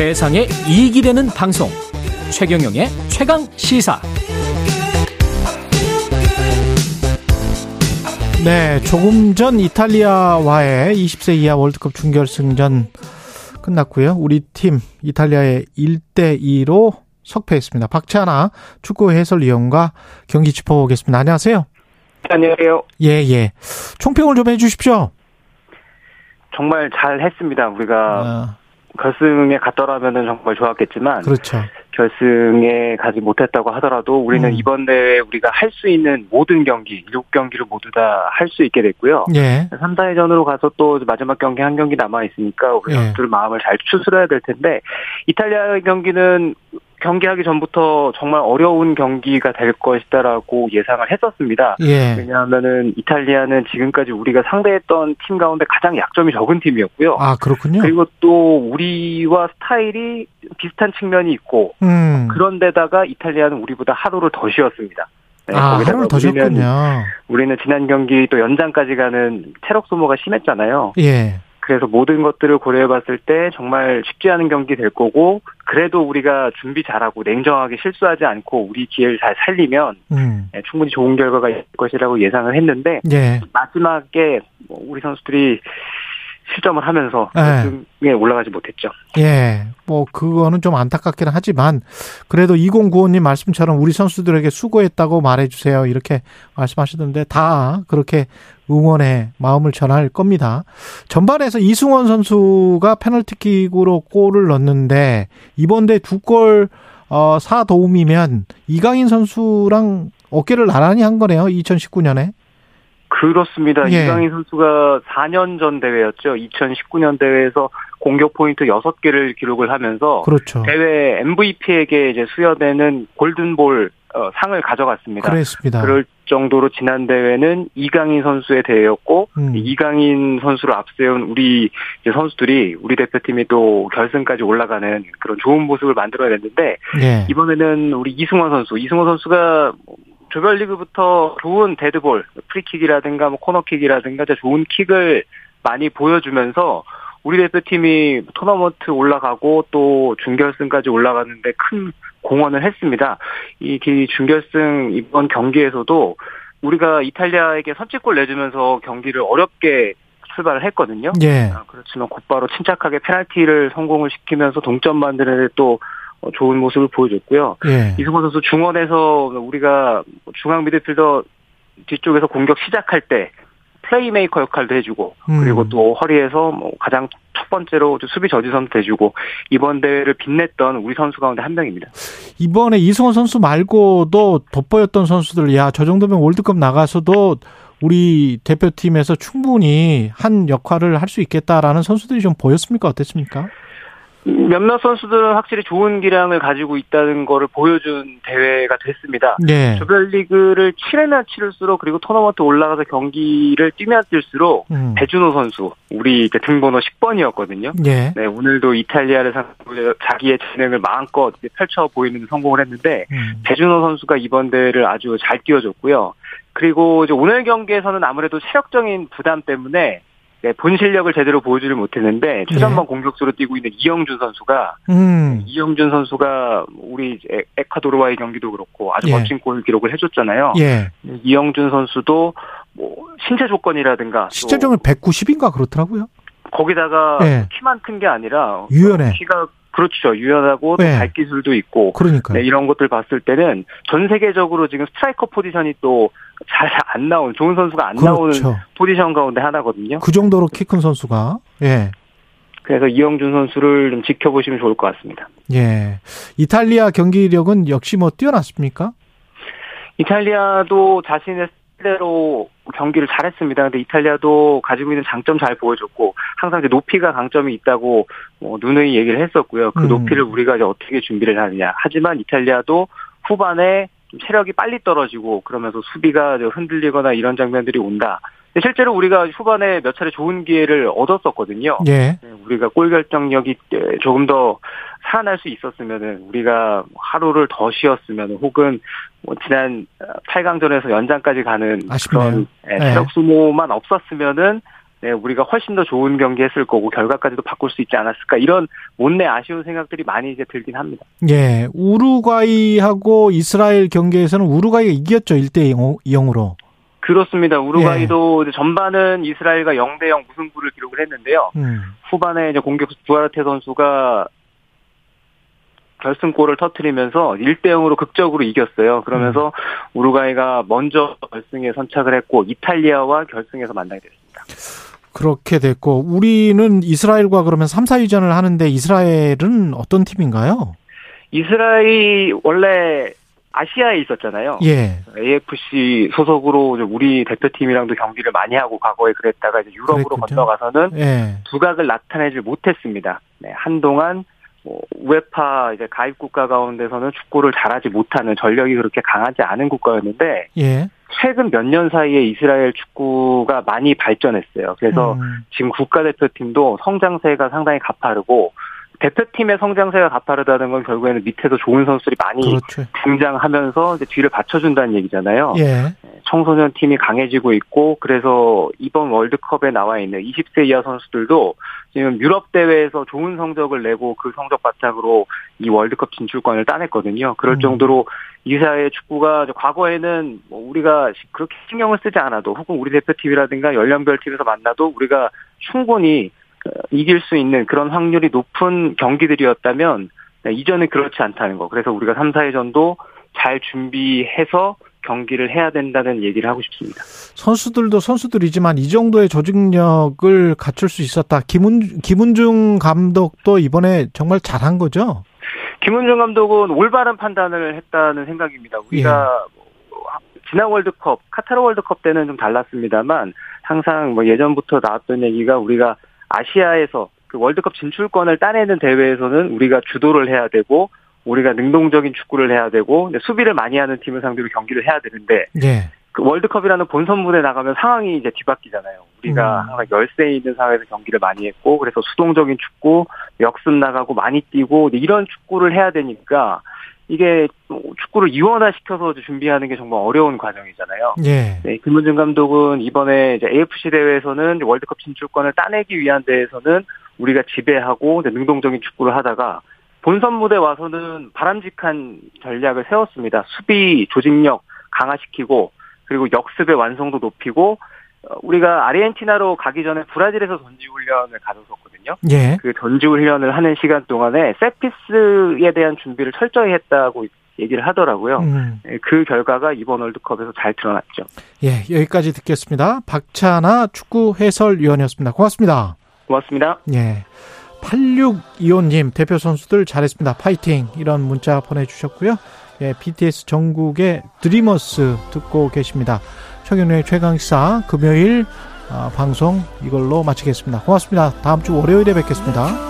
세상에 이익이 되는 방송 최경영의 최강 시사 네, 조금 전 이탈리아와의 20세 이하 월드컵 준결승전 끝났고요. 우리 팀 이탈리아의 1대 2로 석패했습니다. 박찬아 축구 해설위원과 경기 짚어보겠습니다. 안녕하세요. 안녕하세요. 예, 예. 총평을 좀 해주십시오. 정말 잘 했습니다. 우리가 아, 결승에 갔더라면 정말 좋았겠지만 그렇죠. 결승에 가지 못했다고 하더라도 우리는 음. 이번 대회 우리가 할 수 있는 모든 경기, 6경기를 모두 다 할 수 있게 됐고요. 예, 3, 4회전으로 가서 또 마지막 경기 한 경기 남아 있으니까 우리 예. 선수들 마음을 잘 추스려야 될 텐데 이탈리아 경기는 경기하기 전부터 정말 어려운 경기가 될 것이다라고 예상을 했었습니다. 예, 왜냐하면은 이탈리아는 지금까지 우리가 상대했던 팀 가운데 가장 약점이 적은 팀이었고요. 아, 그렇군요. 그리고 또 우리와 스타일이 비슷한 측면이 있고 음. 그런데다가 이탈리아는 우리보다 하루를 더 쉬었습니다. 네, 아, 하루를 더 줬군요. 우리는 지난 경기 또 연장까지 가는 체력 소모가 심했잖아요. 예, 그래서 모든 것들을 고려해 봤을 때 정말 쉽지 않은 경기 될 거고 그래도 우리가 준비 잘하고 냉정하게 실수하지 않고 우리 기회를 잘 살리면 음. 네, 충분히 좋은 결과가 있을 것이라고 예상을 했는데 예, 마지막에 뭐 우리 선수들이 실점을 하면서 네. 결승에 올라가지 못했죠. 예. 뭐, 그거는 좀 안타깝기는 하지만, 그래도 2095님 말씀처럼 우리 선수들에게 수고했다고 말해주세요. 이렇게 말씀하시던데, 다 그렇게 응원의 마음을 전할 겁니다. 전반에서 이승원 선수가 페널티킥으로 골을 넣었는데, 이번 대 두 골, 어, 4도움이면 이강인 선수랑 어깨를 나란히 한 거네요. 2019년에. 그렇습니다. 예. 이강인 선수가 4년 전 대회였죠. 2019년 대회에서 공격 포인트 6개를 기록을 하면서 그렇죠. 대회 MVP에게 이제 수여되는 골든볼 어, 상을 가져갔습니다. 그랬습니다. 그럴 정도로 지난 대회는 이강인 선수의 대회였고 음. 이강인 선수를 앞세운 우리 이제 선수들이 우리 대표팀이 또 결승까지 올라가는 그런 좋은 모습을 만들어냈는데 예. 이번에는 우리 이승원 선수, 이승원 선수가 조별리그부터 좋은 데드볼, 프리킥이라든가 뭐 코너킥이라든가 좋은 킥을 많이 보여주면서 우리 대표팀이 토너먼트 올라가고 또 준결승까지 올라가는데 큰 공헌을 했습니다. 이 기- 준결승 이번 경기에서도 우리가 이탈리아에게 선취골 내주면서 경기를 어렵게 출발을 했거든요. 예. 아, 그렇지만 곧바로 침착하게 페널티를 성공을 시키면서 동점 만드는 또 어, 좋은 모습을 보여줬고요. 예. 이승원 선수 중원에서 우리가 중앙 미드필더 뒤쪽에서 공격 시작할 때 플레이메이커 역할도 해주고 음. 그리고 또 허리에서 뭐 가장 첫 번째로 수비 저지선도 해주고 이번 대회를 빛냈던 우리 선수 가운데 한 명입니다. 이번에 이승원 선수 말고도 돋보였던 선수들, 야, 저 정도면 월드컵 나가서도 우리 대표팀에서 충분히 한 역할을 할 수 있겠다라는 선수들이 좀 보였습니까? 어땠습니까? 몇몇 선수들은 확실히 좋은 기량을 가지고 있다는 거를 보여준 대회가 됐습니다. 예. 조별리그를 치르면 치를수록 그리고 토너먼트 올라가서 경기를 뛰면 뛸수록 음. 배준호 선수 우리 그 등번호 10번이었거든요. 예. 네 오늘도 이탈리아를 상대로 자기의 재능을 마음껏 펼쳐 보이는 성공을 했는데 음. 배준호 선수가 이번 대회를 아주 잘 뛰어줬고요. 그리고 이제 오늘 경기에서는 아무래도 체력적인 부담 때문에 네, 본 실력을 제대로 보여주지 못했는데 최전방 공격수로 뛰고 있는 이영준 선수가 음. 이영준 선수가 우리 에콰도르와의 경기도 그렇고 아주 예. 멋진 골 기록을 해줬잖아요. 예. 이영준 선수도 뭐 신체 조건이라든가 또 시체적으로 190인가 그렇더라고요. 거기다가 예. 키만 큰 게 아니라 유연해. 키가 그렇죠 유연하고 또 예. 발기술도 있고 그러니까요. 네, 이런 것들 봤을 때는 전 세계적으로 지금 스트라이커 포지션이 또 잘 안 나오는 좋은 선수가 안 나오는 그렇죠. 포지션 가운데 하나거든요. 그 정도로 키 큰 선수가. 예. 그래서 이영준 선수를 좀 지켜보시면 좋을 것 같습니다. 예. 이탈리아 경기력은 역시 뭐 뛰어났습니까? 이탈리아도 자신의 스타일대로 경기를 잘했습니다. 근데 이탈리아도 가지고 있는 장점 잘 보여줬고 항상 이제 높이가 강점이 있다고 뭐 누누이 얘기를 했었고요. 그 음. 높이를 우리가 이제 어떻게 준비를 하느냐. 하지만 이탈리아도 후반에 좀 체력이 빨리 떨어지고 그러면서 수비가 좀 흔들리거나 이런 장면들이 온다. 실제로 우리가 후반에 몇 차례 좋은 기회를 얻었었거든요. 예. 네, 우리가 골 결정력이 에, 조금 더 살아날 수 있었으면은 우리가 하루를 더 쉬었으면 혹은 뭐 지난 8강전에서 연장까지 가는 아쉽네요. 그런 예, 네. 체력 소모만 없었으면은 네, 우리가 훨씬 더 좋은 경기 했을 거고 결과까지도 바꿀 수 있지 않았을까 이런 못내 아쉬운 생각들이 많이 이제 들긴 합니다. 예, 우루과이하고 이스라엘 경기에서는 우루과이가 이겼죠 1대 0으로. 그렇습니다. 우루과이도 예. 전반은 이스라엘과 0대 0 무승부를 기록을 했는데요. 음. 후반에 이제 공격수 부아르테 선수가 결승골을 터트리면서 1대 0으로 극적으로 이겼어요. 그러면서 음. 우루과이가 먼저 결승에 선착을 했고 이탈리아와 결승에서 만나게 됐습니다. 그렇게 됐고 우리는 이스라엘과 그러면 3, 4위전을 하는데 이스라엘은 어떤 팀인가요? 이스라엘 원래 아시아에 있었잖아요. 예. AFC 소속으로 우리 대표팀이랑도 경기를 많이 하고 과거에 그랬다가 이제 유럽으로 그랬군요. 건너가서는 예. 두각을 나타내지 못했습니다. 네, 한동안 뭐 우에파 이제 가입 국가 가운데서는 축구를 잘하지 못하는 전력이 그렇게 강하지 않은 국가였는데 예. 최근 몇 년 사이에 이스라엘 축구가 많이 발전했어요. 그래서 음. 지금 국가대표팀도 성장세가 상당히 가파르고 대표팀의 성장세가 가파르다는 건 결국에는 밑에서 좋은 선수들이 많이 그렇죠. 등장하면서 이제 뒤를 받쳐준다는 얘기잖아요. 예. 네, 청소년 팀이 강해지고 있고 그래서 이번 월드컵에 나와 있는 20세 이하 선수들도 지금 유럽 대회에서 좋은 성적을 내고 그 성적 바탕으로 이 월드컵 진출권을 따냈거든요. 그럴 음. 정도로 이사의 축구가 과거에는 뭐 우리가 그렇게 신경을 쓰지 않아도 혹은 우리 대표팀이라든가 연령별 팀에서 만나도 우리가 충분히 어, 이길 수 있는 그런 확률이 높은 경기들이었다면 네, 이전은 그렇지 않다는 거. 그래서 우리가 3, 4회전도 잘 준비해서 경기를 해야 된다는 얘기를 하고 싶습니다. 선수들도 선수들이지만 이 정도의 조직력을 갖출 수 있었다. 김은, 김은중 감독도 이번에 정말 잘한 거죠? 김은중 감독은 올바른 판단을 했다는 생각입니다. 우리가 예. 지난 월드컵, 카타르 월드컵 때는 좀 달랐습니다만 항상 뭐 예전부터 나왔던 얘기가 우리가 아시아에서 그 월드컵 진출권을 따내는 대회에서는 우리가 주도를 해야 되고 우리가 능동적인 축구를 해야 되고 수비를 많이 하는 팀을 상대로 경기를 해야 되는데 네. 그 월드컵이라는 본선 무대 나가면 상황이 이제 뒤바뀌잖아요. 우리가 음. 항상 열세에 있는 상황에서 경기를 많이 했고 그래서 수동적인 축구, 역습 나가고 많이 뛰고 이런 축구를 해야 되니까 이게 축구를 이원화시켜서 준비하는 게 정말 어려운 과정이잖아요. 예. 네, 김문준 감독은 이번에 이제 AFC 대회에서는 월드컵 진출권을 따내기 위한 대회에서는 우리가 지배하고 능동적인 축구를 하다가 본선 무대 와서는 바람직한 전략을 세웠습니다. 수비 조직력 강화시키고 그리고 역습의 완성도 높이고 어, 우리가 아르헨티나로 가기 전에 브라질에서 전지 훈련을 가졌었거든요. 예. 그 전지 훈련을 하는 시간 동안에 세피스에 대한 준비를 철저히 했다고 얘기를 하더라고요. 음. 예, 그 결과가 이번 월드컵에서 잘 드러났죠. 예, 여기까지 듣겠습니다. 박찬아 축구 해설위원이었습니다. 고맙습니다. 고맙습니다. 예. 8625님 대표 선수들 잘했습니다. 파이팅 이런 문자 보내주셨고요. 예, BTS 전국의 드리머스 듣고 계십니다. 최경련의 최강시사 금요일 어, 방송 이걸로 마치겠습니다. 고맙습니다. 다음 주 월요일에 뵙겠습니다.